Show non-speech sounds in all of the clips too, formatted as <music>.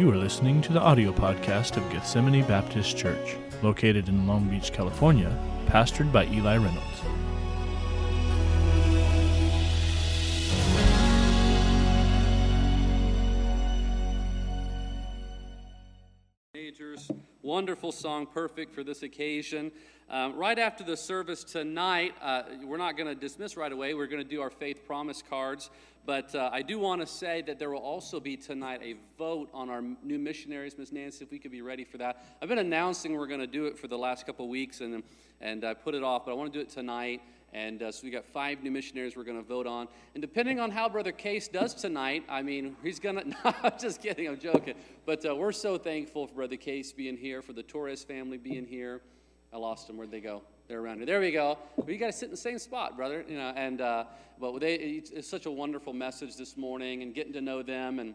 You are listening to the audio podcast of Gethsemane Baptist Church, located in Long Beach, California, pastored by Eli Reynolds. Wonderful song, perfect for this occasion. Um, right after the service tonight, uh, we're not going to dismiss right away. We're going to do our faith promise cards. But uh, I do want to say that there will also be tonight a vote on our new missionaries. Miss Nancy, if we could be ready for that. I've been announcing we're going to do it for the last couple weeks, and, and I put it off, but I want to do it tonight. And uh, so we got five new missionaries we're going to vote on. And depending on how Brother Case does tonight, I mean, he's going <laughs> to, no, I'm just kidding, I'm joking. But uh, we're so thankful for Brother Case being here, for the Torres family being here. I lost them. Where'd they go? They're around here. There we go. Well, you got to sit in the same spot, brother. You know, and uh, but they, it's, it's such a wonderful message this morning, and getting to know them, and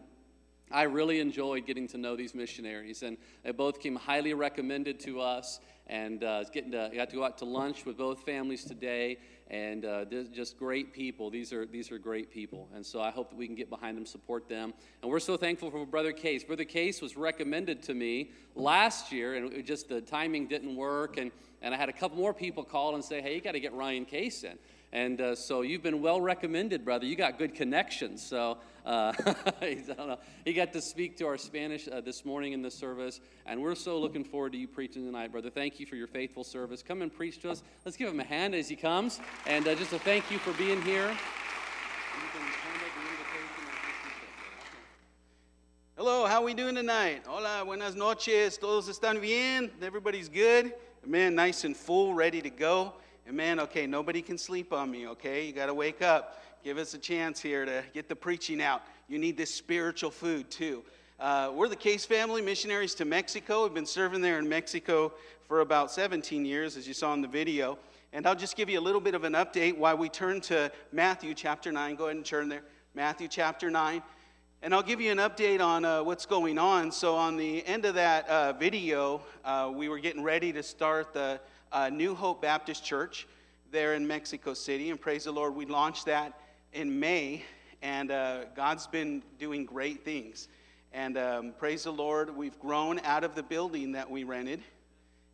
I really enjoyed getting to know these missionaries, and they both came highly recommended to us, and uh, getting to got to go out to lunch with both families today, and uh, just great people. These are these are great people, and so I hope that we can get behind them, support them, and we're so thankful for Brother Case. Brother Case was recommended to me last year, and just the timing didn't work, and and I had a couple more people call and say, hey, you got to get Ryan Case in. And uh, so you've been well recommended, brother. You got good connections. So uh, <laughs> he got to speak to our Spanish uh, this morning in the service. And we're so looking forward to you preaching tonight, brother. Thank you for your faithful service. Come and preach to us. Let's give him a hand as he comes. And uh, just a thank you for being here. Hello, how are we doing tonight? Hola, buenas noches. Todos están bien? Everybody's good? Man, nice and full, ready to go. And man, okay, nobody can sleep on me, okay? You got to wake up. Give us a chance here to get the preaching out. You need this spiritual food too. Uh, we're the Case family, missionaries to Mexico. We've been serving there in Mexico for about 17 years, as you saw in the video. And I'll just give you a little bit of an update while we turn to Matthew chapter 9. Go ahead and turn there. Matthew chapter 9. And I'll give you an update on uh, what's going on. So, on the end of that uh, video, uh, we were getting ready to start the uh, New Hope Baptist Church there in Mexico City. And praise the Lord, we launched that in May. And uh, God's been doing great things. And um, praise the Lord, we've grown out of the building that we rented.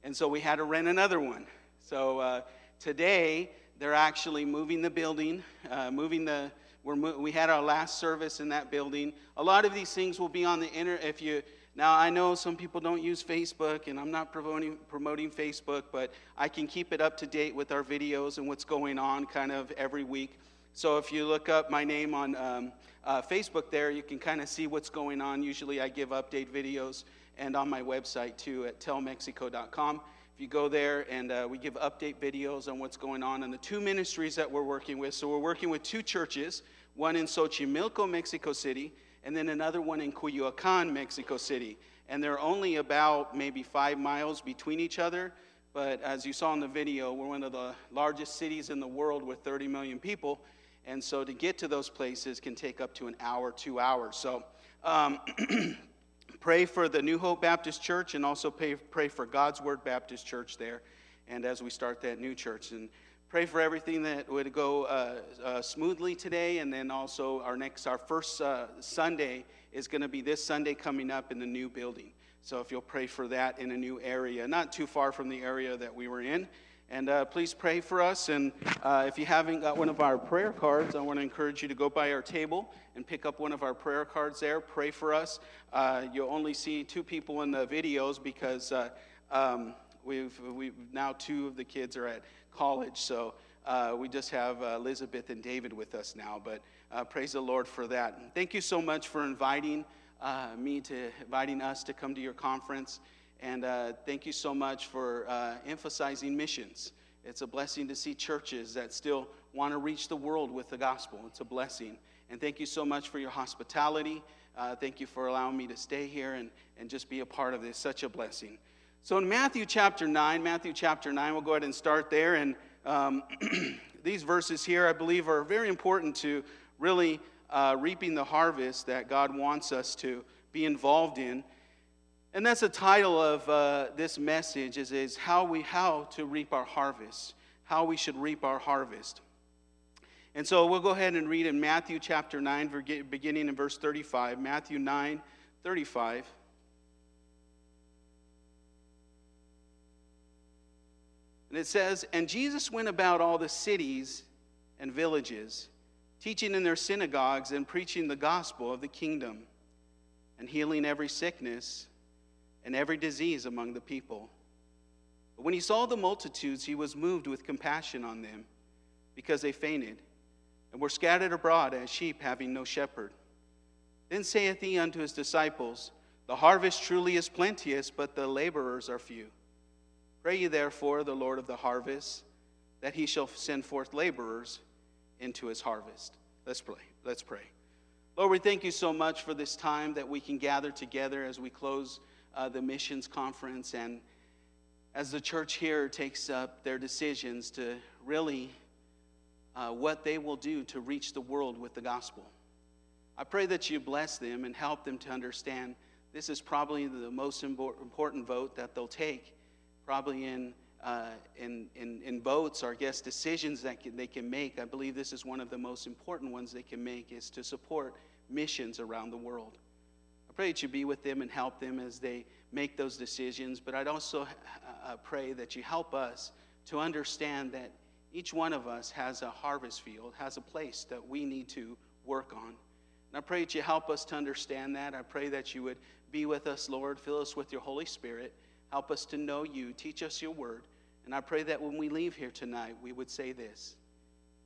And so we had to rent another one. So, uh, today, they're actually moving the building, moving the we're, we had our last service in that building. A lot of these things will be on the internet. If you now, I know some people don't use Facebook, and I'm not promoting, promoting Facebook, but I can keep it up to date with our videos and what's going on kind of every week. So if you look up my name on um, uh, Facebook there, you can kind of see what's going on. Usually I give update videos and on my website too at telmexico.com you go there and uh, we give update videos on what's going on and the two ministries that we're working with. So we're working with two churches, one in Xochimilco, Mexico City, and then another one in Coyoacan, Mexico City. And they're only about maybe five miles between each other. But as you saw in the video, we're one of the largest cities in the world with 30 million people. And so to get to those places can take up to an hour, two hours. So um, <clears throat> pray for the New Hope Baptist Church and also pray, pray for God's Word Baptist Church there. And as we start that new church, and pray for everything that would go uh, uh, smoothly today. And then also our next, our first uh, Sunday is going to be this Sunday coming up in the new building. So if you'll pray for that in a new area, not too far from the area that we were in. And uh, please pray for us. And uh, if you haven't got one of our prayer cards, I want to encourage you to go by our table and pick up one of our prayer cards there. Pray for us. Uh, you'll only see two people in the videos because uh, um, we've, we've now two of the kids are at college. So uh, we just have uh, Elizabeth and David with us now. But praise the Lord for that. Thank you so much for inviting me to inviting us to come to your conference. And uh, thank you so much for uh, emphasizing missions. It's a blessing to see churches that still want to reach the world with the gospel. It's a blessing. And thank you so much for your hospitality. Uh, thank you for allowing me to stay here and, and just be a part of this. Such a blessing. So, in Matthew chapter 9, Matthew chapter 9, we'll go ahead and start there. And um, <clears throat> these verses here, I believe, are very important to really uh, reaping the harvest that God wants us to be involved in. And that's the title of uh, this message is, is how we how to reap our harvest, how we should reap our harvest. And so we'll go ahead and read in Matthew chapter 9, beginning in verse 35. Matthew 9, 35. And it says, And Jesus went about all the cities and villages, teaching in their synagogues and preaching the gospel of the kingdom, and healing every sickness and every disease among the people. But when he saw the multitudes, he was moved with compassion on them, because they fainted and were scattered abroad as sheep having no shepherd. Then saith he unto his disciples, The harvest truly is plenteous, but the laborers are few. Pray ye therefore the Lord of the harvest, that he shall send forth laborers into his harvest. Let's pray. Let's pray. Lord, we thank you so much for this time that we can gather together as we close uh, the missions conference and as the church here takes up their decisions to really uh, what they will do to reach the world with the gospel. I pray that you bless them and help them to understand this is probably the most important vote that they'll take, probably in, uh, in, in, in votes or I guess decisions that can, they can make. I believe this is one of the most important ones they can make is to support missions around the world. I pray that you be with them and help them as they make those decisions, but I'd also uh, pray that you help us to understand that each one of us has a harvest field, has a place that we need to work on. And I pray that you help us to understand that. I pray that you would be with us, Lord. Fill us with your Holy Spirit. Help us to know you. Teach us your word. And I pray that when we leave here tonight, we would say this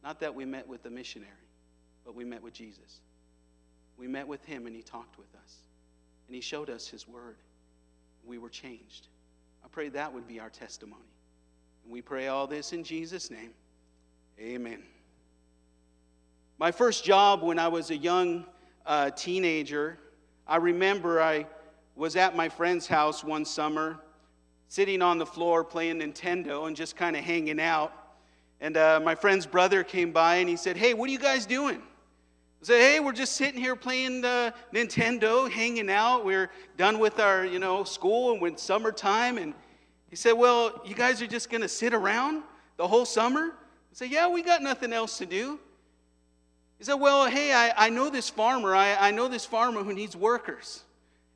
not that we met with the missionary, but we met with Jesus. We met with him and he talked with us and He showed us His Word. We were changed. I pray that would be our testimony. And we pray all this in Jesus' name. Amen. My first job when I was a young uh, teenager, I remember I was at my friend's house one summer, sitting on the floor playing Nintendo and just kind of hanging out. And uh, my friend's brother came by and he said, Hey, what are you guys doing? Say, hey, we're just sitting here playing the Nintendo, hanging out. We're done with our, you know, school and when summertime. And he said, well, you guys are just going to sit around the whole summer? I said, yeah, we got nothing else to do. He said, well, hey, I, I know this farmer. I, I know this farmer who needs workers.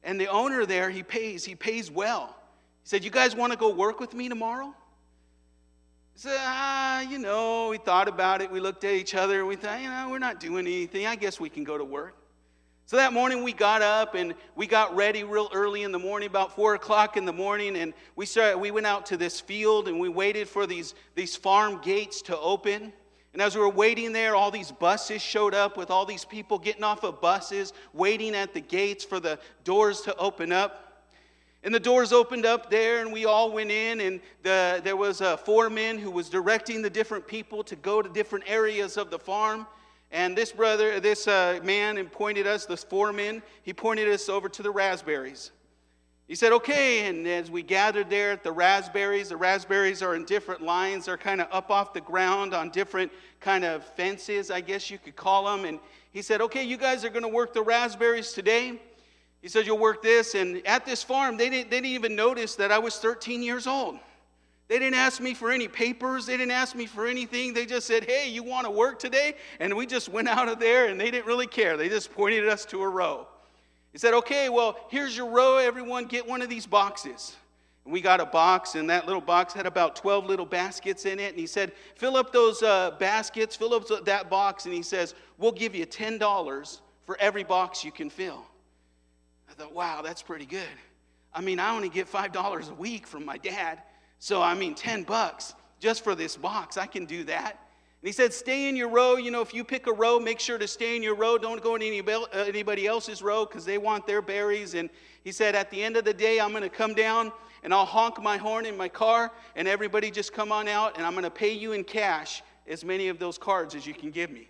And the owner there, he pays. He pays well. He said, you guys want to go work with me tomorrow? Said, ah, you know, we thought about it. We looked at each other. We thought, you know, we're not doing anything. I guess we can go to work. So that morning we got up and we got ready real early in the morning, about four o'clock in the morning, and we started. We went out to this field and we waited for these these farm gates to open. And as we were waiting there, all these buses showed up with all these people getting off of buses, waiting at the gates for the doors to open up. And the doors opened up there, and we all went in, and the, there was a foreman who was directing the different people to go to different areas of the farm. And this brother, this uh, man, and pointed us, this foreman, he pointed us over to the raspberries. He said, okay, and as we gathered there at the raspberries, the raspberries are in different lines. They're kind of up off the ground on different kind of fences, I guess you could call them. And he said, okay, you guys are going to work the raspberries today. He said, You'll work this. And at this farm, they didn't, they didn't even notice that I was 13 years old. They didn't ask me for any papers. They didn't ask me for anything. They just said, Hey, you want to work today? And we just went <laughs> out of there and they didn't really care. They just pointed us to a row. He said, Okay, well, here's your row. Everyone get one of these boxes. And we got a box, and that little box had about 12 little baskets in it. And he said, Fill up those uh, baskets, fill up that box. And he says, We'll give you $10 for every box you can fill thought, wow, that's pretty good. I mean, I only get $5 a week from my dad. So, I mean, 10 bucks just for this box. I can do that. And he said, stay in your row. You know, if you pick a row, make sure to stay in your row. Don't go in uh, anybody else's row because they want their berries. And he said, at the end of the day, I'm going to come down and I'll honk my horn in my car, and everybody just come on out, and I'm going to pay you in cash as many of those cards as you can give me.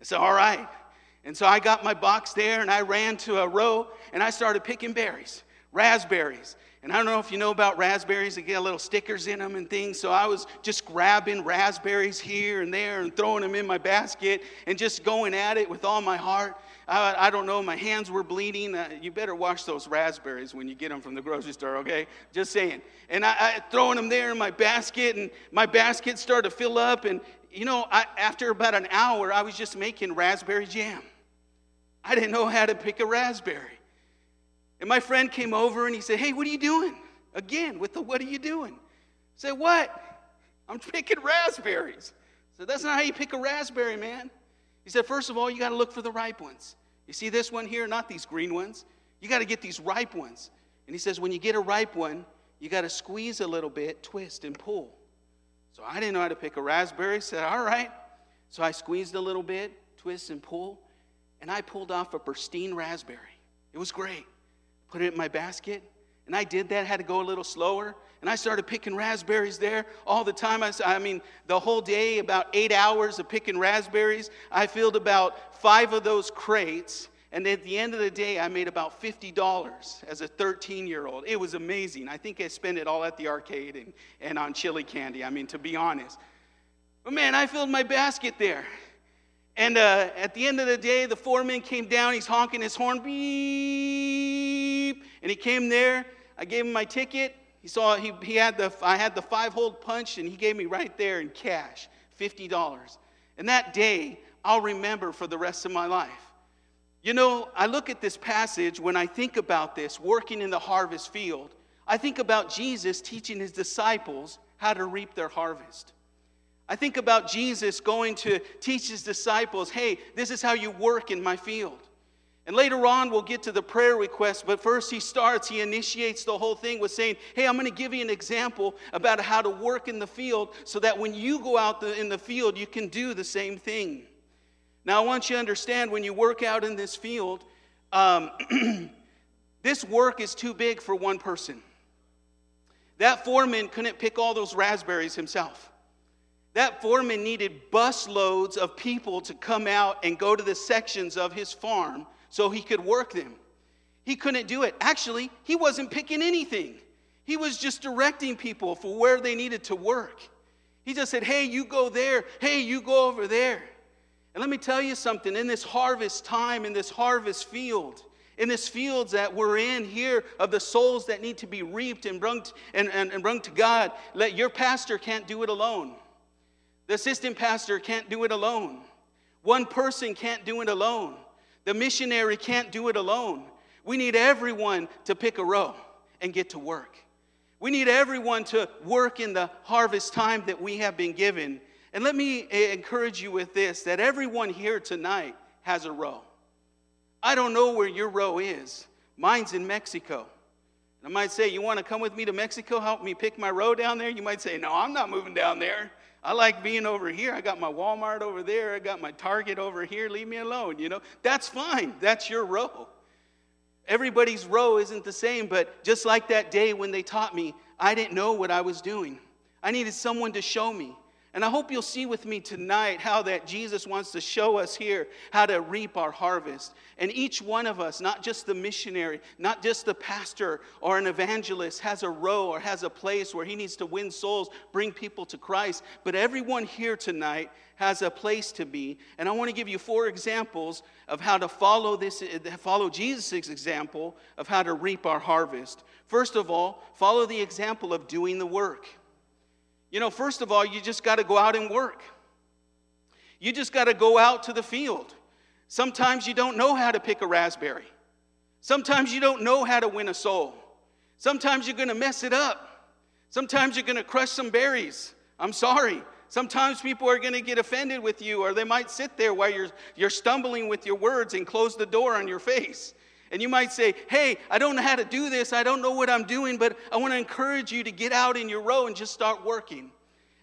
I said, all right. And so I got my box there and I ran to a row and I started picking berries, raspberries. And I don't know if you know about raspberries, they get little stickers in them and things. So I was just grabbing raspberries here and there and throwing them in my basket and just going at it with all my heart. I, I don't know, my hands were bleeding. Uh, you better wash those raspberries when you get them from the grocery store, okay? Just saying. And I, I throwing them there in my basket, and my basket started to fill up. And, you know, I, after about an hour, I was just making raspberry jam. I didn't know how to pick a raspberry. And my friend came over and he said, Hey, what are you doing? Again, with the what are you doing? I said, What? I'm picking raspberries. So that's not how you pick a raspberry, man. He said, First of all, you got to look for the ripe ones. You see this one here, not these green ones. You got to get these ripe ones. And he says, When you get a ripe one, you got to squeeze a little bit, twist, and pull. So I didn't know how to pick a raspberry. Said, All right. So I squeezed a little bit, twist, and pull. And I pulled off a pristine raspberry. It was great. Put it in my basket. And I did that, had to go a little slower. And I started picking raspberries there all the time. I, I mean, the whole day, about eight hours of picking raspberries. I filled about five of those crates. And at the end of the day, I made about $50 as a 13 year old. It was amazing. I think I spent it all at the arcade and, and on chili candy. I mean, to be honest. But man, I filled my basket there. And uh, at the end of the day, the foreman came down. He's honking his horn, beep. And he came there. I gave him my ticket. He saw he, he had the I had the five hole punch, and he gave me right there in cash, fifty dollars. And that day, I'll remember for the rest of my life. You know, I look at this passage when I think about this, working in the harvest field. I think about Jesus teaching his disciples how to reap their harvest. I think about Jesus going to teach his disciples, hey, this is how you work in my field. And later on, we'll get to the prayer request, but first he starts, he initiates the whole thing with saying, Hey, I'm going to give you an example about how to work in the field so that when you go out in the field, you can do the same thing. Now, I want you to understand when you work out in this field, um, <clears throat> this work is too big for one person. That foreman couldn't pick all those raspberries himself. That foreman needed busloads of people to come out and go to the sections of his farm so he could work them. He couldn't do it. Actually, he wasn't picking anything, he was just directing people for where they needed to work. He just said, Hey, you go there. Hey, you go over there. And let me tell you something in this harvest time, in this harvest field, in this fields that we're in here of the souls that need to be reaped and to, and, and, and brung to God, let your pastor can't do it alone. The assistant pastor can't do it alone. One person can't do it alone. The missionary can't do it alone. We need everyone to pick a row and get to work. We need everyone to work in the harvest time that we have been given and let me eh, encourage you with this that everyone here tonight has a row. I don't know where your row is. Mine's in Mexico. And I might say, You want to come with me to Mexico? Help me pick my row down there? You might say, No, I'm not moving down there. I like being over here. I got my Walmart over there. I got my Target over here. Leave me alone. You know, that's fine. That's your row. Everybody's row isn't the same, but just like that day when they taught me, I didn't know what I was doing. I needed someone to show me. And I hope you'll see with me tonight how that Jesus wants to show us here how to reap our harvest. And each one of us, not just the missionary, not just the pastor or an evangelist, has a row or has a place where he needs to win souls, bring people to Christ. But everyone here tonight has a place to be. And I want to give you four examples of how to follow this, follow Jesus' example of how to reap our harvest. First of all, follow the example of doing the work. You know, first of all, you just got to go out and work. You just got to go out to the field. Sometimes you don't know how to pick a raspberry. Sometimes you don't know how to win a soul. Sometimes you're going to mess it up. Sometimes you're going to crush some berries. I'm sorry. Sometimes people are going to get offended with you, or they might sit there while you're, you're stumbling with your words and close the door on your face. And you might say, Hey, I don't know how to do this. I don't know what I'm doing, but I want to encourage you to get out in your row and just start working.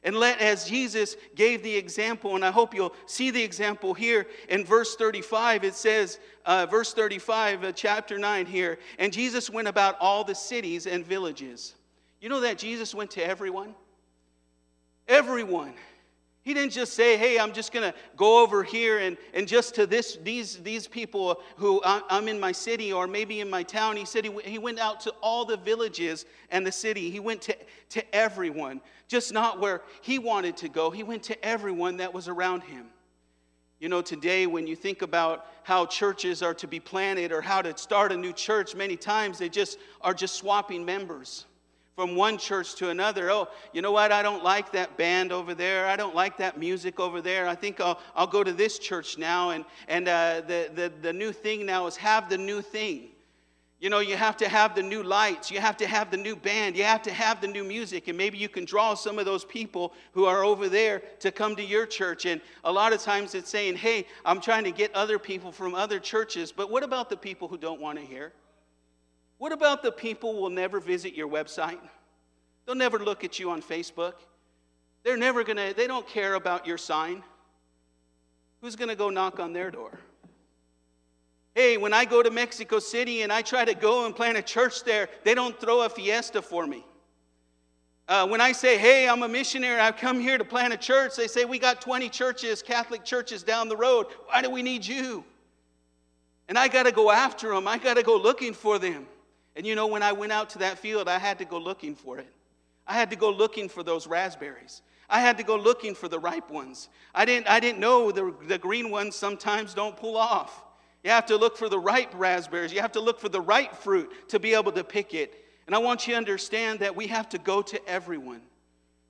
And let, as Jesus gave the example, and I hope you'll see the example here in verse 35, it says, uh, verse 35, uh, chapter 9 here, and Jesus went about all the cities and villages. You know that Jesus went to everyone? Everyone. He didn't just say, hey, I'm just going to go over here and, and just to this, these, these people who uh, I'm in my city or maybe in my town. He said he, he went out to all the villages and the city. He went to, to everyone, just not where he wanted to go. He went to everyone that was around him. You know, today when you think about how churches are to be planted or how to start a new church, many times they just are just swapping members from one church to another. Oh, you know what? I don't like that band over there. I don't like that music over there. I think I'll, I'll go to this church now. And, and uh, the, the, the new thing now is have the new thing. You know, you have to have the new lights, you have to have the new band, you have to have the new music, and maybe you can draw some of those people who are over there to come to your church. And a lot of times it's saying, hey, I'm trying to get other people from other churches, but what about the people who don't want to hear? What about the people who will never visit your website? They'll never look at you on Facebook. They're never gonna, they don't care about your sign. Who's gonna go knock on their door? Hey, when I go to Mexico City and I try to go and plant a church there, they don't throw a fiesta for me. Uh, when I say, hey, I'm a missionary, I've come here to plant a church, they say, we got 20 churches, Catholic churches down the road. Why do we need you? And I got to go after them, I got to go looking for them. And you know, when I went out to that field, I had to go looking for it. I had to go looking for those raspberries. I had to go looking for the ripe ones. I didn't, I didn't know the, the green ones sometimes don't pull off. You have to look for the ripe raspberries. You have to look for the right fruit to be able to pick it. And I want you to understand that we have to go to everyone.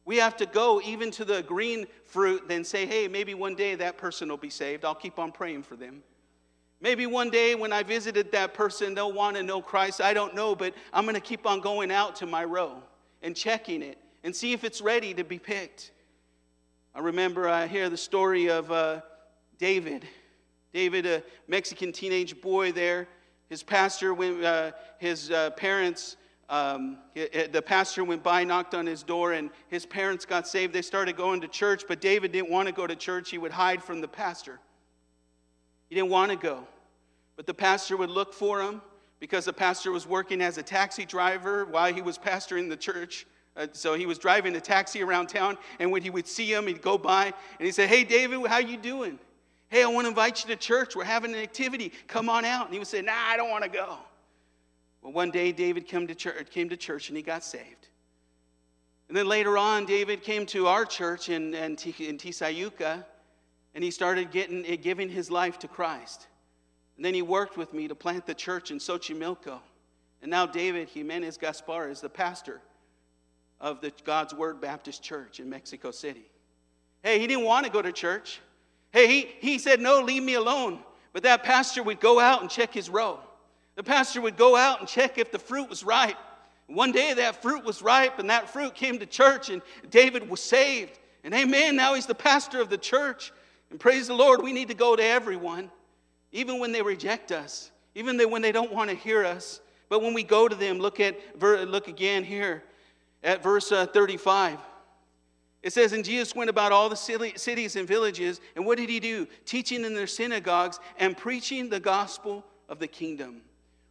We have to go even to the green fruit, then say, hey, maybe one day that person will be saved. I'll keep on praying for them. Maybe one day when I visited that person, they'll want to know Christ. I don't know, but I'm going to keep on going out to my row and checking it and see if it's ready to be picked. I remember I hear the story of uh, David David, a Mexican teenage boy there, his pastor, went, uh, his uh, parents, um, the pastor went by, knocked on his door, and his parents got saved. They started going to church, but David didn't want to go to church. He would hide from the pastor. He didn't want to go. But the pastor would look for him because the pastor was working as a taxi driver while he was pastoring the church. Uh, so he was driving a taxi around town, and when he would see him, he'd go by and he'd say, "Hey, David, how you doing?" Hey, I want to invite you to church. We're having an activity. Come on out. And he would say, Nah, I don't want to go. Well, one day David came to church, came to church and he got saved. And then later on, David came to our church in, in, in Tizayuca and he started getting, eh, giving his life to Christ. And then he worked with me to plant the church in Xochimilco. And now David Jimenez Gaspar is the pastor of the God's Word Baptist Church in Mexico City. Hey, he didn't want to go to church. Hey, he, he said, No, leave me alone. But that pastor would go out and check his row. The pastor would go out and check if the fruit was ripe. One day that fruit was ripe, and that fruit came to church, and David was saved. And amen, now he's the pastor of the church. And praise the Lord, we need to go to everyone, even when they reject us, even when they don't want to hear us. But when we go to them, look at look again here at verse uh, 35. It says, And Jesus went about all the cities and villages, and what did he do? Teaching in their synagogues and preaching the gospel of the kingdom.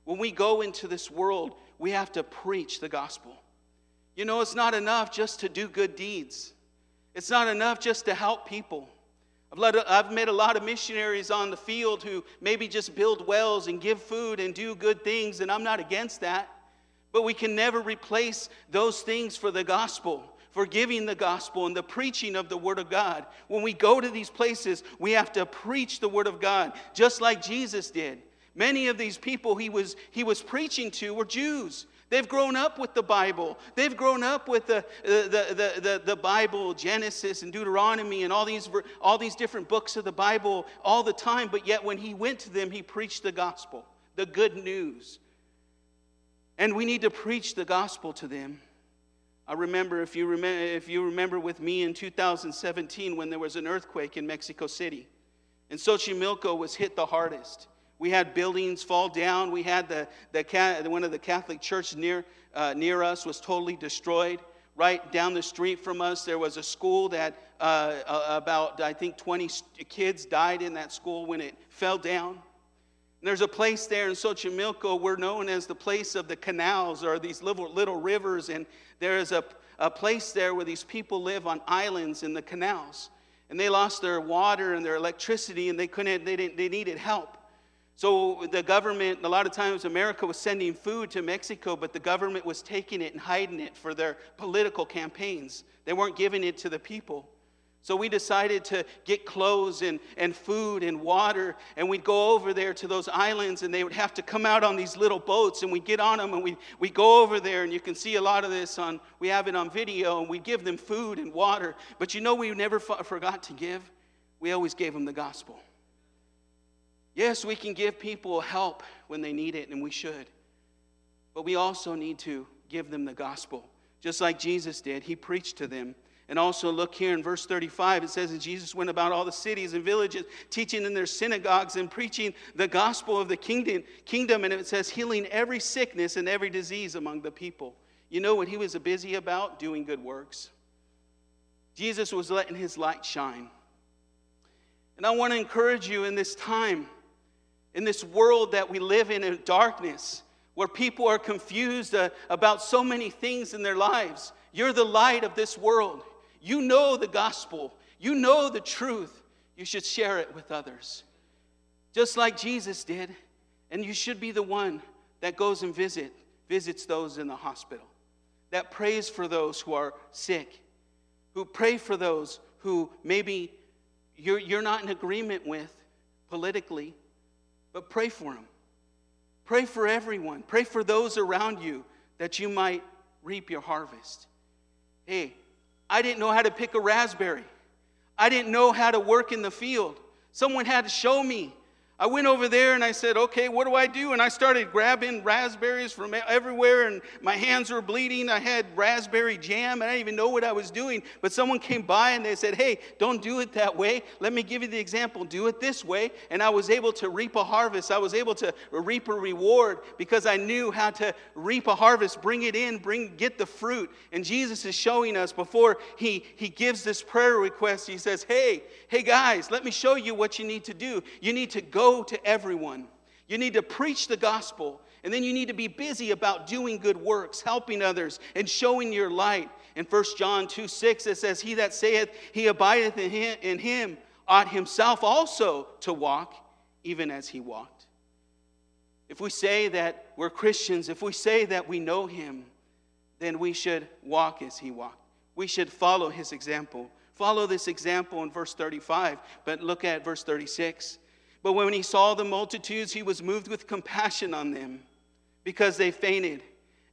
When we go into this world, we have to preach the gospel. You know, it's not enough just to do good deeds, it's not enough just to help people. I've met a lot of missionaries on the field who maybe just build wells and give food and do good things, and I'm not against that. But we can never replace those things for the gospel for giving the gospel and the preaching of the Word of God. When we go to these places, we have to preach the Word of God, just like Jesus did. Many of these people he was, he was preaching to were Jews. They've grown up with the Bible. They've grown up with the, the, the, the, the, Bible, Genesis and Deuteronomy, and all these, all these different books of the Bible all the time. But yet, when he went to them, he preached the gospel, the good news. And we need to preach the gospel to them. I remember if you remember, if you remember with me in 2017 when there was an earthquake in Mexico City. And Xochimilco was hit the hardest. We had buildings fall down. We had the, the, one of the Catholic churches near, uh, near us was totally destroyed. Right down the street from us, there was a school that uh, about, I think, 20 kids died in that school when it fell down. And there's a place there in Xochimilco, we're known as the place of the canals or these little, little rivers. And there is a, a place there where these people live on islands in the canals. And they lost their water and their electricity and they couldn't, they, didn't, they needed help. So the government, a lot of times America was sending food to Mexico, but the government was taking it and hiding it for their political campaigns. They weren't giving it to the people. So we decided to get clothes and, and food and water, and we'd go over there to those islands, and they would have to come out on these little boats, and we'd get on them, and we we go over there, and you can see a lot of this on, we have it on video, and we give them food and water. But you know we never forgot to give? We always gave them the gospel. Yes, we can give people help when they need it, and we should. but we also need to give them the gospel. Just like Jesus did, he preached to them. And also, look here in verse 35, it says, Jesus went about all the cities and villages, teaching in their synagogues and preaching the gospel of the kingdom. kingdom and it says, healing every sickness and every disease among the people. You know what he was busy about? Doing good works. Jesus was letting his light shine. And I want to encourage you in this time, in this world that we live in, in darkness, where people are confused uh, about so many things in their lives. You're the light of this world. You know the gospel, you know the truth. You should share it with others. Just like Jesus did. And you should be the one that goes and visit, visits those in the hospital, that prays for those who are sick, who pray for those who maybe you're, you're not in agreement with politically, but pray for them. Pray for everyone. Pray for those around you that you might reap your harvest. Hey, I didn't know how to pick a raspberry. I didn't know how to work in the field. Someone had to show me. I went over there and I said, okay, what do I do? And I started grabbing raspberries from everywhere, and my hands were bleeding. I had raspberry jam, and I didn't even know what I was doing. But someone came by and they said, hey, don't do it that way. Let me give you the example. Do it this way. And I was able to reap a harvest. I was able to reap a reward because I knew how to reap a harvest, bring it in, bring, get the fruit. And Jesus is showing us before he, he gives this prayer request, he says, hey, hey guys, let me show you what you need to do. You need to go to everyone. You need to preach the gospel, and then you need to be busy about doing good works, helping others, and showing your light. In 1 John 2 6, it says, He that saith he abideth in him, ought himself also to walk, even as he walked. If we say that we're Christians, if we say that we know him, then we should walk as he walked. We should follow his example. Follow this example in verse 35, but look at verse 36. But when he saw the multitudes, he was moved with compassion on them because they fainted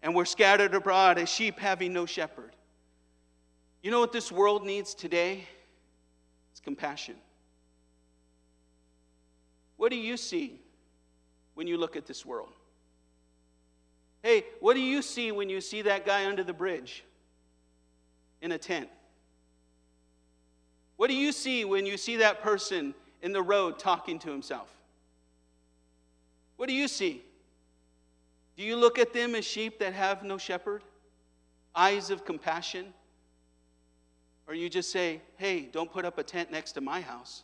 and were scattered abroad as sheep having no shepherd. You know what this world needs today? It's compassion. What do you see when you look at this world? Hey, what do you see when you see that guy under the bridge in a tent? What do you see when you see that person in the road talking to himself? What do you see? Do you look at them as sheep that have no shepherd? Eyes of compassion? Or you just say, hey, don't put up a tent next to my house?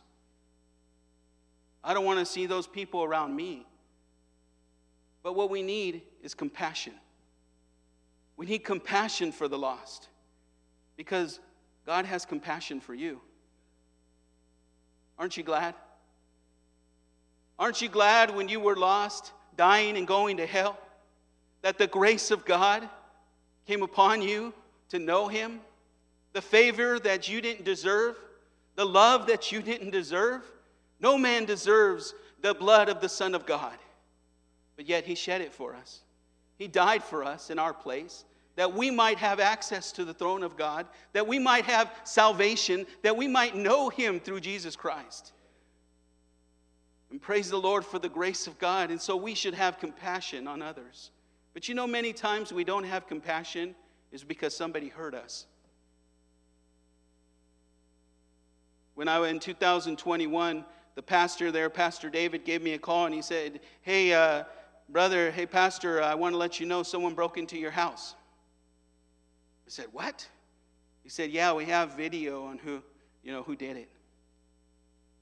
I don't want to see those people around me. But what we need is compassion. We need compassion for the lost because God has compassion for you. Aren't you glad? Aren't you glad when you were lost, dying, and going to hell, that the grace of God came upon you to know Him? The favor that you didn't deserve, the love that you didn't deserve. No man deserves the blood of the Son of God, but yet He shed it for us. He died for us in our place that we might have access to the throne of God, that we might have salvation, that we might know Him through Jesus Christ. And praise the Lord for the grace of God. And so we should have compassion on others. But you know, many times we don't have compassion is because somebody hurt us. When I was in 2021, the pastor there, Pastor David, gave me a call and he said, Hey, uh, brother, hey, pastor, I want to let you know someone broke into your house. I said, What? He said, Yeah, we have video on who, you know, who did it.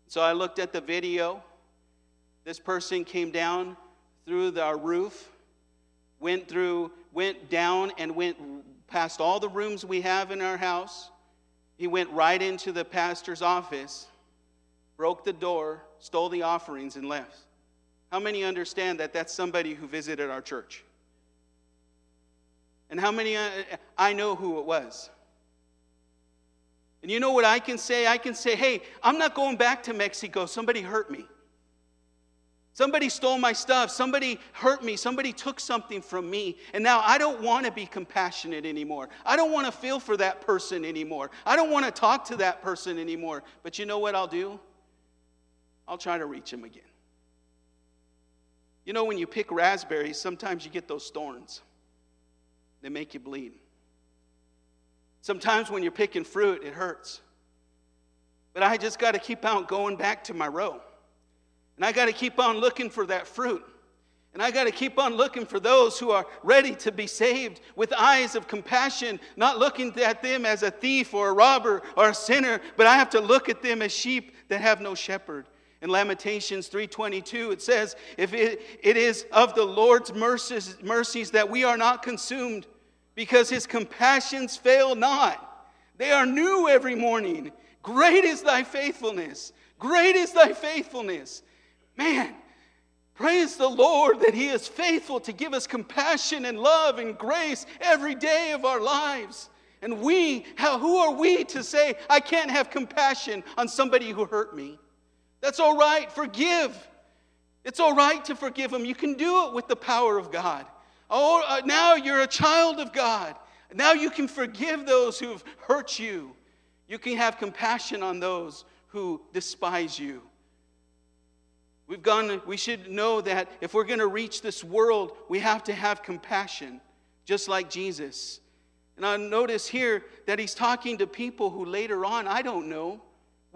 So I looked at the video. This person came down through the, roof, went through, went down and went past all the rooms we have in our house. He went right into the pastor's office, broke the door, stole the offerings, and left. How many understand that that's somebody who visited our church? And how many uh, I know who it was. And you know what I can say? I can say, hey, I'm not going back to Mexico. Somebody hurt me. Somebody stole my stuff. Somebody hurt me. Somebody took something from me. And now I don't want to be compassionate anymore. I don't want to feel for that person anymore. I don't want to talk to that person anymore. But you know what I'll do? I'll try to reach him again. You know, when you pick raspberries, sometimes you get those thorns, they make you bleed. Sometimes when you're picking fruit, it hurts. But I just got to keep on going back to my row. And I got to keep on looking for that fruit. And I got to keep on looking for those who are ready to be saved with eyes of compassion, not looking at them as a thief or a robber or a sinner, but I have to look at them as sheep that have no shepherd. In Lamentations 3:22 it says, "If it, it is of the Lord's mercies, mercies that we are not consumed, because his compassions fail not. They are new every morning. Great is thy faithfulness. Great is thy faithfulness." Man, Praise the Lord that He is faithful to give us compassion and love and grace every day of our lives. And we, how, who are we to say, I can't have compassion on somebody who hurt me? That's all right, forgive. It's all right to forgive them. You can do it with the power of God. Oh, now you're a child of God. Now you can forgive those who've hurt you. You can have compassion on those who despise you. We've gone, we should know that if we're going to reach this world, we have to have compassion, just like Jesus. And I notice here that he's talking to people who later on, I don't know,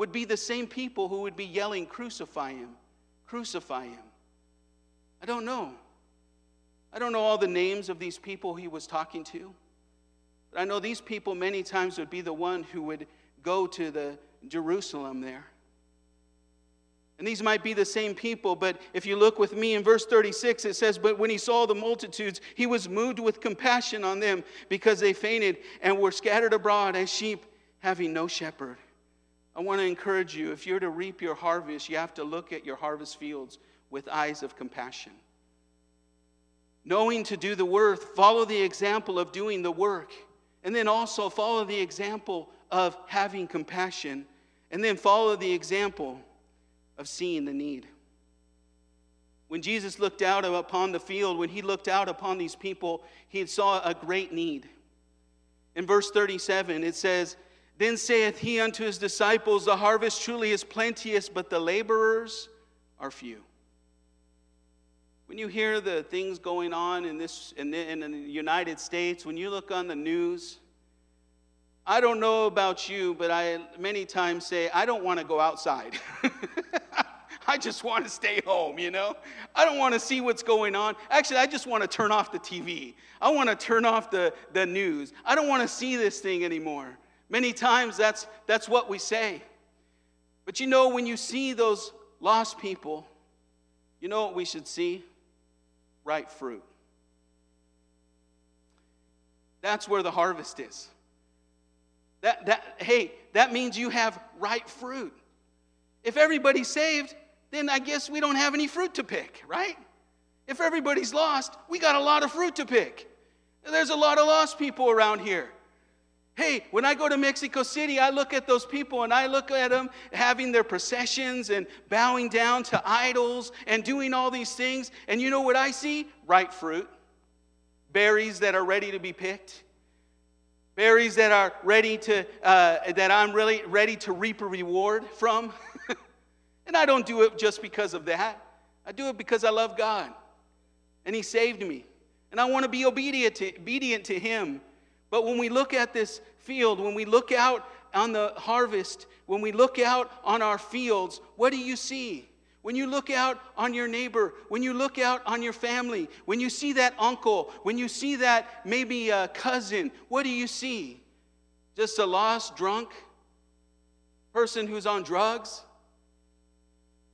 would be the same people who would be yelling, Crucify him, crucify him. I don't know. I don't know all the names of these people he was talking to. But I know these people many times would be the one who would go to the Jerusalem there and these might be the same people, but if you look with me in verse 36, it says, But when he saw the multitudes, he was moved with compassion on them because they fainted and were scattered abroad as sheep having no shepherd. I want to encourage you if you're to reap your harvest, you have to look at your harvest fields with eyes of compassion. Knowing to do the work, follow the example of doing the work, and then also follow the example of having compassion, and then follow the example of seeing the need. When Jesus looked out upon the field, when he looked out upon these people, he saw a great need. In verse 37, it says, Then saith he unto his disciples, The harvest truly is plenteous, but the laborers are few. When you hear the things going on in, this, in, the, in the United States, when you look on the news, I don't know about you, but I many times say, I don't want to go outside. <laughs> I just want to stay home, you know? I don't want to see what's going on. Actually, I just want to turn off the TV. I want to turn off the, the news. I don't want to see this thing anymore. Many times that's, that's what we say. But you know, when you see those lost people, you know what we should see? Ripe fruit. That's where the harvest is. That, that, hey, that means you have ripe fruit. If everybody's saved, then I guess we don't have any fruit to pick, right? If everybody's lost, we got a lot of fruit to pick. There's a lot of lost people around here. Hey, when I go to Mexico City, I look at those people and I look at them having their processions and bowing down to idols and doing all these things. And you know what I see? Ripe fruit, berries that are ready to be picked, berries that are ready to, uh, that I'm really ready to reap a reward from. <laughs> And I don't do it just because of that. I do it because I love God. And He saved me. And I want to be obedient to, obedient to Him. But when we look at this field, when we look out on the harvest, when we look out on our fields, what do you see? When you look out on your neighbor, when you look out on your family, when you see that uncle, when you see that maybe a cousin, what do you see? Just a lost, drunk person who's on drugs?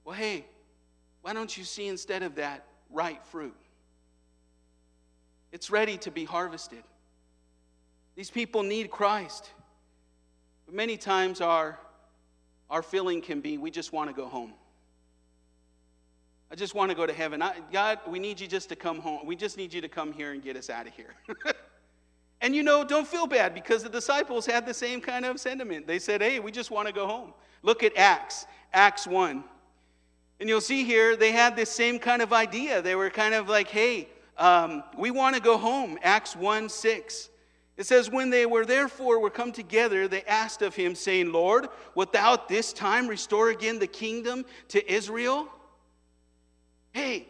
Well, hey, why don't you see instead of that right fruit? It's ready to be harvested. These people need Christ. But many times our, our feeling can be we just want to go home. I just want to go to heaven. I, God, we need you just to come home. We just need you to come here and get us out of here. <laughs> and you know, don't feel bad because the disciples had the same kind of sentiment. They said, hey, we just want to go home. Look at Acts, Acts 1. And you'll see here, they had this same kind of idea. They were kind of like, hey, um, we want to go home. Acts 1 6. It says, When they were therefore were come together, they asked of him, saying, Lord, wilt thou at this time restore again the kingdom to Israel? Hey,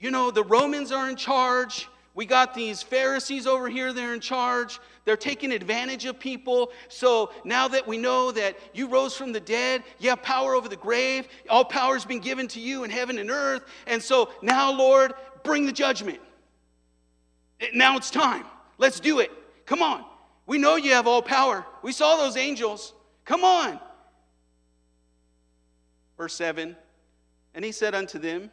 you know, the Romans are in charge. We got these Pharisees over here, they're in charge. They're taking advantage of people. So now that we know that you rose from the dead, you have power over the grave, all power has been given to you in heaven and earth. And so now, Lord, bring the judgment. Now it's time. Let's do it. Come on. We know you have all power. We saw those angels. Come on. Verse 7 And he said unto them,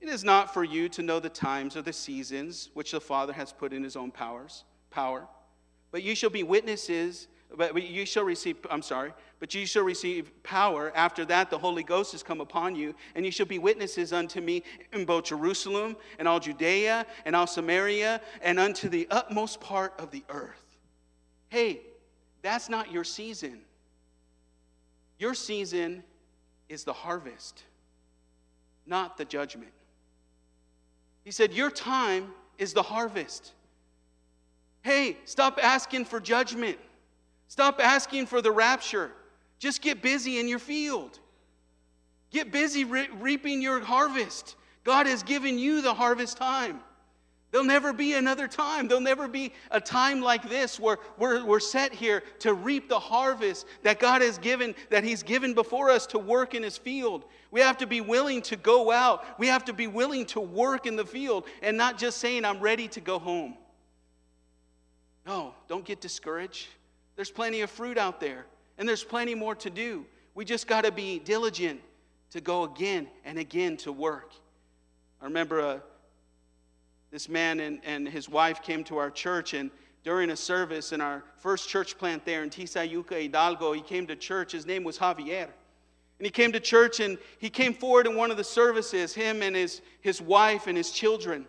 it is not for you to know the times or the seasons which the Father has put in his own powers, power. But you shall be witnesses, but you shall receive, I'm sorry, but you shall receive power. After that, the Holy Ghost has come upon you, and you shall be witnesses unto me in both Jerusalem and all Judea and all Samaria and unto the utmost part of the earth. Hey, that's not your season. Your season is the harvest, not the judgment. He said, Your time is the harvest. Hey, stop asking for judgment. Stop asking for the rapture. Just get busy in your field. Get busy re- reaping your harvest. God has given you the harvest time. There'll never be another time. There'll never be a time like this where we're, we're set here to reap the harvest that God has given, that He's given before us to work in His field. We have to be willing to go out. We have to be willing to work in the field and not just saying, I'm ready to go home. No, don't get discouraged. There's plenty of fruit out there, and there's plenty more to do. We just got to be diligent to go again and again to work. I remember a this man and, and his wife came to our church, and during a service in our first church plant there in Tizayuca, Hidalgo, he came to church. His name was Javier. And he came to church and he came forward in one of the services, him and his, his wife and his children.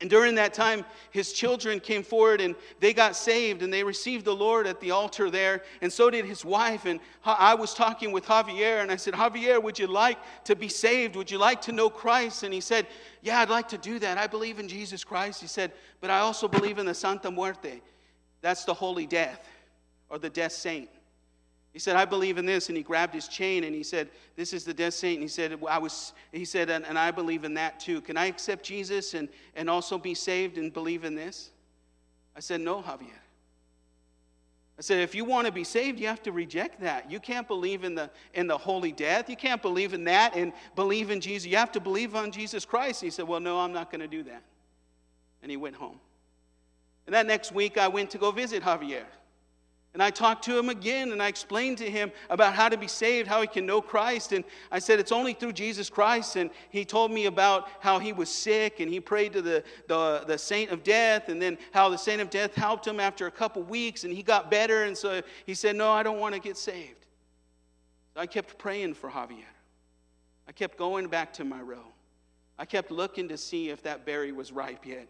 And during that time, his children came forward and they got saved and they received the Lord at the altar there. And so did his wife. And I was talking with Javier and I said, Javier, would you like to be saved? Would you like to know Christ? And he said, Yeah, I'd like to do that. I believe in Jesus Christ. He said, But I also believe in the Santa Muerte. That's the holy death or the death saint. He said, I believe in this. And he grabbed his chain and he said, This is the death saint. And he said, I was, he said, and, and I believe in that too. Can I accept Jesus and, and also be saved and believe in this? I said, No, Javier. I said, if you want to be saved, you have to reject that. You can't believe in the, in the holy death. You can't believe in that and believe in Jesus. You have to believe on Jesus Christ. He said, Well, no, I'm not going to do that. And he went home. And that next week, I went to go visit Javier. And I talked to him again and I explained to him about how to be saved, how he can know Christ. And I said, It's only through Jesus Christ. And he told me about how he was sick and he prayed to the, the, the saint of death and then how the saint of death helped him after a couple weeks and he got better. And so he said, No, I don't want to get saved. So I kept praying for Javier. I kept going back to my row. I kept looking to see if that berry was ripe yet.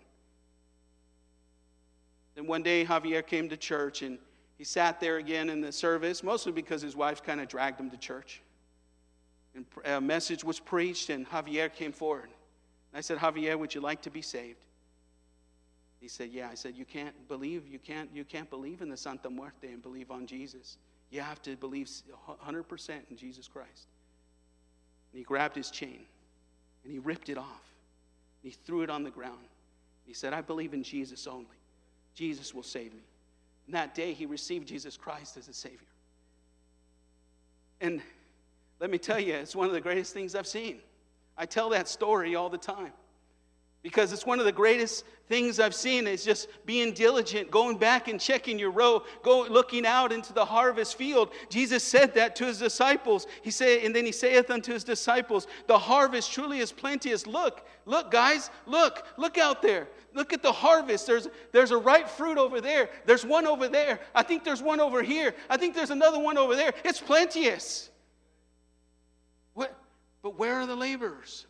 Then one day, Javier came to church and he sat there again in the service, mostly because his wife kind of dragged him to church. And a message was preached, and Javier came forward. I said, Javier, would you like to be saved? He said, Yeah. I said, You can't believe, you can't, you can't believe in the Santa Muerte and believe on Jesus. You have to believe 100% in Jesus Christ. And he grabbed his chain and he ripped it off. And he threw it on the ground. He said, I believe in Jesus only. Jesus will save me. And that day, he received Jesus Christ as a Savior. And let me tell you, it's one of the greatest things I've seen. I tell that story all the time because it's one of the greatest things I've seen is just being diligent, going back and checking your row, go looking out into the harvest field. Jesus said that to his disciples. He said, and then he saith unto his disciples, The harvest truly is plenteous. Look, look, guys, look, look out there. Look at the harvest. There's, there's a ripe fruit over there. There's one over there. I think there's one over here. I think there's another one over there. It's plenteous. What, but where are the laborers?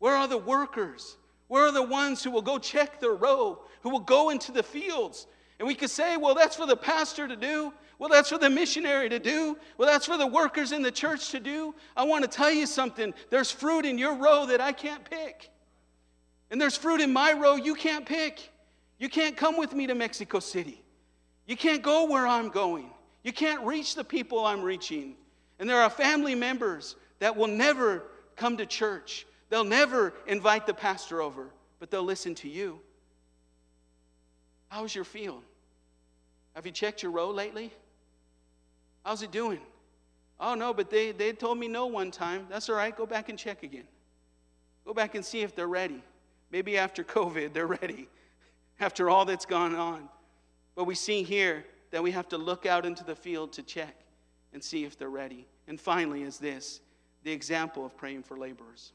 Where are the workers? Where are the ones who will go check their row, who will go into the fields? And we could say, well, that's for the pastor to do. Well, that's for the missionary to do. Well, that's for the workers in the church to do. I want to tell you something. There's fruit in your row that I can't pick. And there's fruit in my row you can't pick. You can't come with me to Mexico City. You can't go where I'm going. You can't reach the people I'm reaching. And there are family members that will never come to church They'll never invite the pastor over, but they'll listen to you. How's your field? Have you checked your row lately? How's it doing? Oh, no, but they, they told me no one time. That's all right. Go back and check again. Go back and see if they're ready. Maybe after <laughs> COVID, they're ready, after all that's gone on. But we see here that we have to look out into the field to check and see if they're ready. And finally, is this the example of praying for laborers.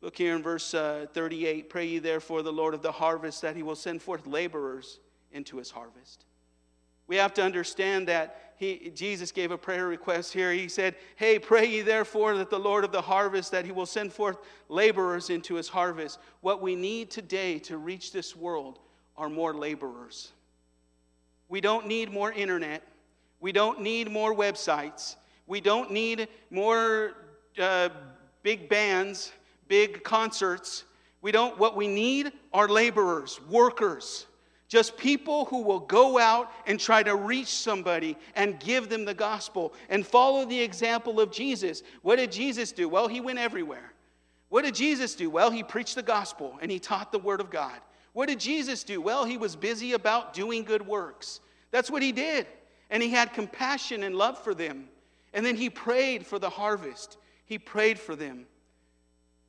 Look here in verse uh, 38 Pray ye therefore the Lord of the harvest that he will send forth laborers into his harvest. We have to understand that he, Jesus gave a prayer request here. He said, Hey, pray ye therefore that the Lord of the harvest, that he will send forth laborers into his harvest. What we need today to reach this world are more laborers. We don't need more internet. We don't need more websites. We don't need more uh, big bands, big concerts. We don't, what we need are laborers, workers, just people who will go out and try to reach somebody and give them the gospel and follow the example of Jesus. What did Jesus do? Well, he went everywhere. What did Jesus do? Well, he preached the gospel and he taught the word of God. What did Jesus do? Well, he was busy about doing good works. That's what he did. And he had compassion and love for them. And then he prayed for the harvest. He prayed for them.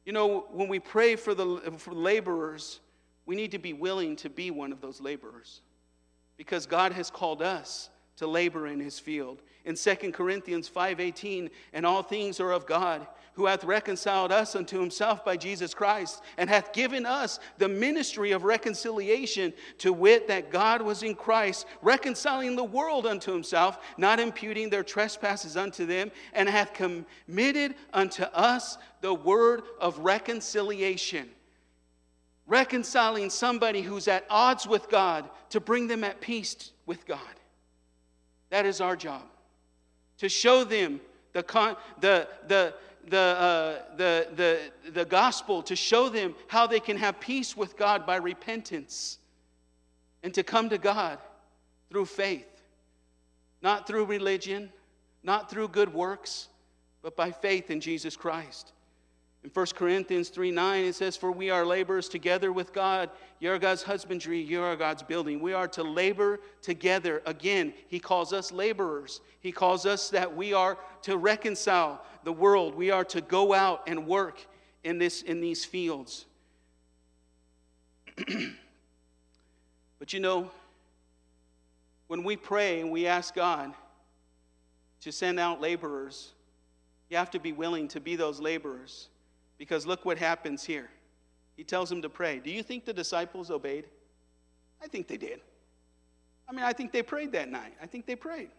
You know, when we pray for the for laborers, we need to be willing to be one of those laborers because God has called us to labor in his field. In 2 Corinthians 5:18, and all things are of God, who hath reconciled us unto himself by Jesus Christ, and hath given us the ministry of reconciliation, to wit, that God was in Christ, reconciling the world unto himself, not imputing their trespasses unto them, and hath committed unto us the word of reconciliation reconciling somebody who's at odds with God to bring them at peace with God. That is our job. To show them the, con- the, the, the, uh, the, the, the gospel, to show them how they can have peace with God by repentance and to come to God through faith, not through religion, not through good works, but by faith in Jesus Christ. In 1 Corinthians 3 9, it says, For we are laborers together with God. You are God's husbandry, you are God's building. We are to labor together. Again, He calls us laborers. He calls us that we are to reconcile the world. We are to go out and work in, this, in these fields. <clears throat> but you know, when we pray and we ask God to send out laborers, you have to be willing to be those laborers. Because look what happens here. He tells them to pray. Do you think the disciples obeyed? I think they did. I mean, I think they prayed that night. I think they prayed.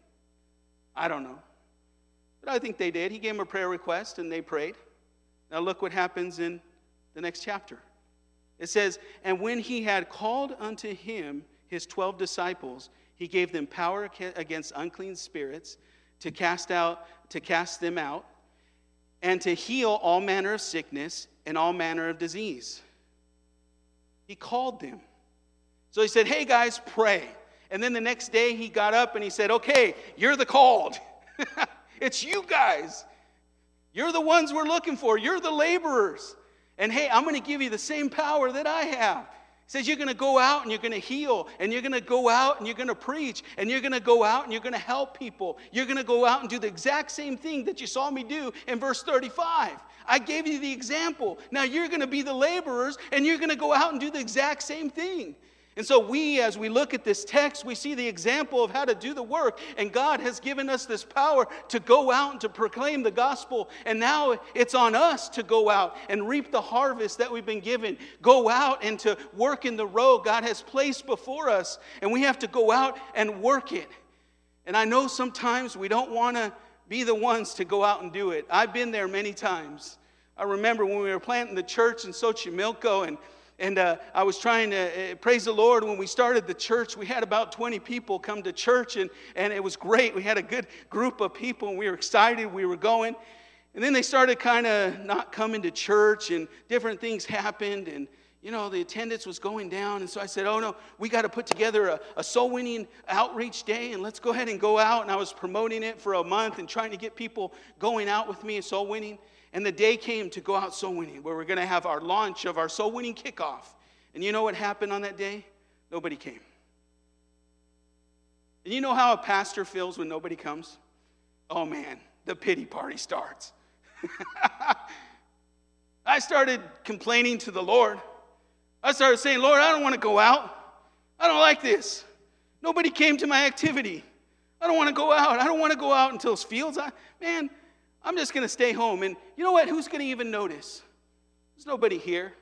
I don't know. But I think they did. He gave them a prayer request and they prayed. Now look what happens in the next chapter. It says, And when he had called unto him his twelve disciples, he gave them power against unclean spirits to cast out, to cast them out and to heal all manner of sickness and all manner of disease. He called them. So he said, Hey guys, pray. And then the next day he got up and he said, Okay, you're the called. <laughs> it's you guys. You're the ones we're looking for. You're the laborers. And hey, I'm going to give you the same power that I have. He says you're going to go out and you're going to heal, and you're going to go out and you're going to preach, and you're going to go out and you're going to help people. You're going to go out and do the exact same thing that you saw me do in verse 35. I gave you the example. Now you're going to be the laborers, and you're going to go out and do the exact same thing. And so, we, as we look at this text, we see the example of how to do the work. And God has given us this power to go out and to proclaim the gospel. And now it's on us to go out and reap the harvest that we've been given. Go out and to work in the road God has placed before us. And we have to go out and work it. And I know sometimes we don't want to be the ones to go out and do it. I've been there many times. I remember when we were planting the church in Xochimilco and and uh, I was trying to uh, praise the Lord when we started the church. We had about 20 people come to church, and, and it was great. We had a good group of people, and we were excited. We were going. And then they started kind of not coming to church, and different things happened. And, you know, the attendance was going down. And so I said, Oh, no, we got to put together a, a soul winning outreach day, and let's go ahead and go out. And I was promoting it for a month and trying to get people going out with me and soul winning. And the day came to go out soul winning, where we're going to have our launch of our soul winning kickoff. And you know what happened on that day? Nobody came. And you know how a pastor feels when nobody comes? Oh man, the pity party starts. <laughs> I started complaining to the Lord. I started saying, Lord, I don't want to go out. I don't like this. Nobody came to my activity. I don't want to go out. I don't want to go out until it's fields. I, man, I'm just going to stay home. And you know what? Who's going to even notice? There's nobody here.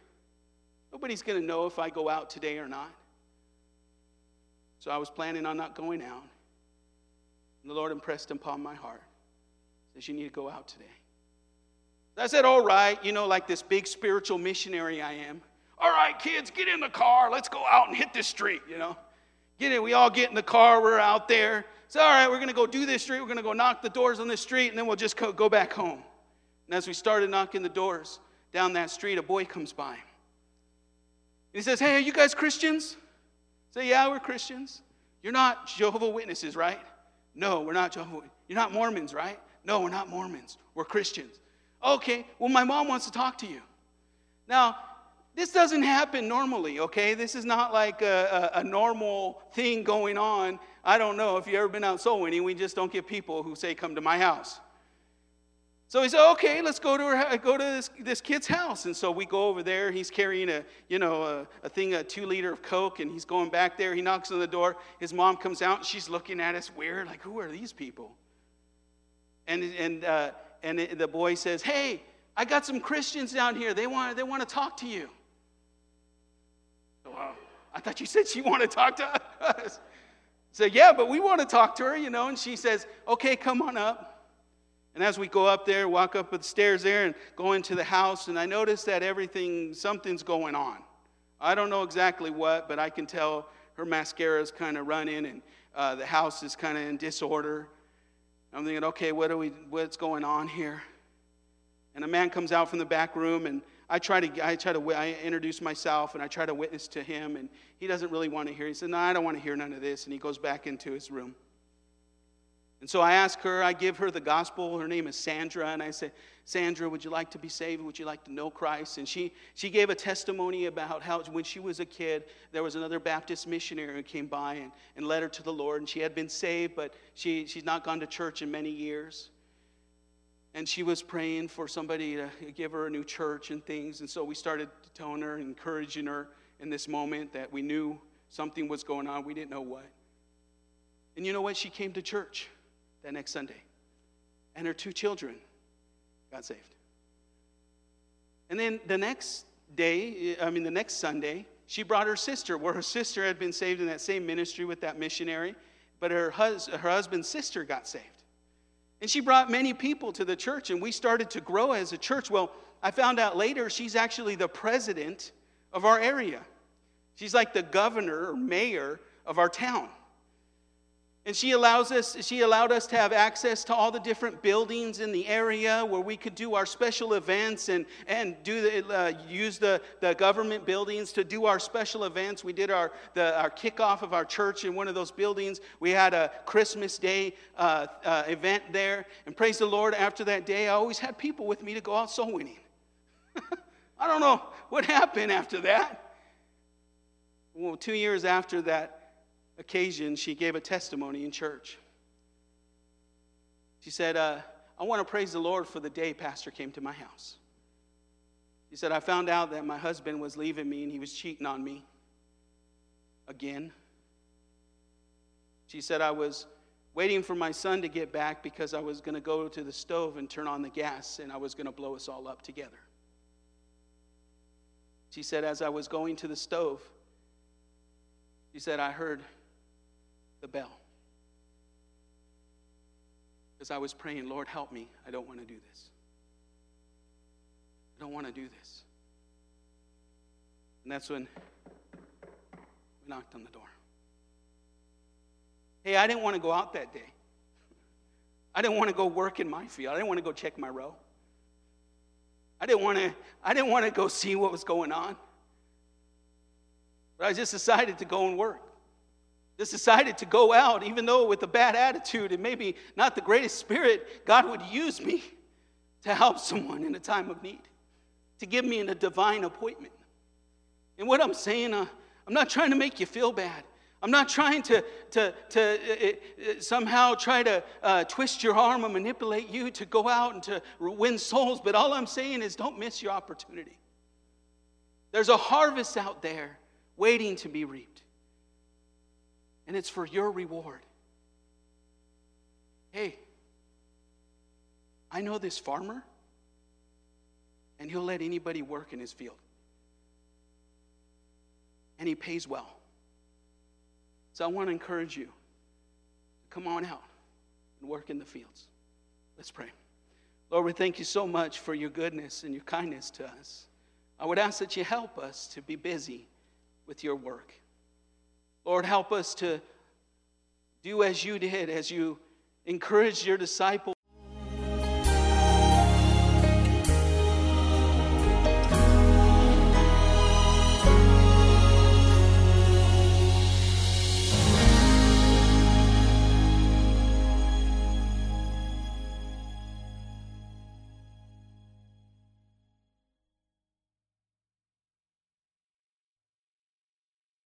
Nobody's going to know if I go out today or not. So I was planning on not going out. And the Lord impressed upon my heart. Says, You need to go out today. I said, All right, you know, like this big spiritual missionary I am. All right, kids, get in the car. Let's go out and hit this street, you know. Get in. We all get in the car. We're out there. So, all right, we're going to go do this street. We're going to go knock the doors on this street, and then we'll just go back home. And as we started knocking the doors down that street, a boy comes by. He says, Hey, are you guys Christians? I say, Yeah, we're Christians. You're not Jehovah Witnesses, right? No, we're not Jehovah. You're not Mormons, right? No, we're not Mormons. We're Christians. Okay, well, my mom wants to talk to you. Now, this doesn't happen normally, okay? This is not like a, a, a, normal thing going on. I don't know if you've ever been out soul winning. We just don't get people who say, Come to my house. So he said, okay, let's go to, her, go to this, this kid's house. And so we go over there. He's carrying a, you know, a, a thing, a two liter of Coke, and he's going back there. He knocks on the door. His mom comes out, and she's looking at us weird, like, who are these people? And, and, uh, and the boy says, hey, I got some Christians down here. They want, they want to talk to you. I thought you said she <laughs> wanted to talk to us. So, yeah, but we want to talk to her, you know. And she says, okay, come on up. And as we go up there, walk up the stairs there and go into the house, and I notice that everything, something's going on. I don't know exactly what, but I can tell her mascara is kind of running and uh, the house is kind of in disorder. I'm thinking, okay, what are we, what's going on here? And a man comes out from the back room, and I try to, I try to, I introduce myself, and I try to witness to him, and he doesn't really want to hear. He said, no, I don't want to hear none of this, and he goes back into his room. And so I ask her, I give her the gospel. Her name is Sandra. And I say, Sandra, would you like to be saved? Would you like to know Christ? And she, she gave a testimony about how when she was a kid, there was another Baptist missionary who came by and, and led her to the Lord. And she had been saved, but she, she's not gone to church in many years. And she was praying for somebody to give her a new church and things. And so we started telling her, encouraging her in this moment that we knew something was going on. We didn't know what. And you know what? She came to church that next Sunday. And her two children got saved. And then the next day, I mean, the next Sunday, she brought her sister, where her sister had been saved in that same ministry with that missionary, but her, hus- her husband's sister got saved. And she brought many people to the church, and we started to grow as a church. Well, I found out later she's actually the president of our area. She's like the governor or mayor of our town. And she allows us, she allowed us to have access to all the different buildings in the area where we could do our special events and, and do the, uh, use the, the government buildings to do our special events. We did our, the, our kickoff of our church in one of those buildings. We had a Christmas Day uh, uh, event there. And praise the Lord, after that day, I always had people with me to go out soul winning. <laughs> I don't know what happened after that. Well, two years after that, occasion, she gave a testimony in church. She said, uh, I want to praise the Lord for the day Pastor came to my house. She said, I found out that my husband was leaving me and he was cheating on me again. She said, I was waiting for my son to get back because I was going to go to the stove and turn on the gas and I was going to blow us all up together. She said, as I was going to the stove, she said, I heard the bell. Because I was praying, Lord, help me. I don't want to do this. I don't want to do this. And that's when we knocked on the door. Hey, I didn't want to go out that day. I didn't want to go work in my field. I didn't want to go check my row. I didn't want to, I didn't want to go see what was going on. But I just decided to go and work just decided to go out, even though with a bad attitude and maybe not the greatest spirit, God would use me to help someone in a time of need, to give me a divine appointment. And what I'm saying, uh, I'm not trying to make you feel bad. I'm not trying to, to, to uh, uh, somehow try to uh, twist your arm and manipulate you to go out and to win souls, but all I'm saying is don't miss your opportunity. There's a harvest out there waiting to be reaped, and it's for your reward. Hey, I know this farmer, and he'll let anybody work in his field, and he pays well. So I want to encourage you to come on out and work in the fields. Let's pray. Lord, we thank you so much for your goodness and your kindness to us. I would ask that you help us to be busy with your work. Lord, help us to do as you did, as you encouraged your disciples.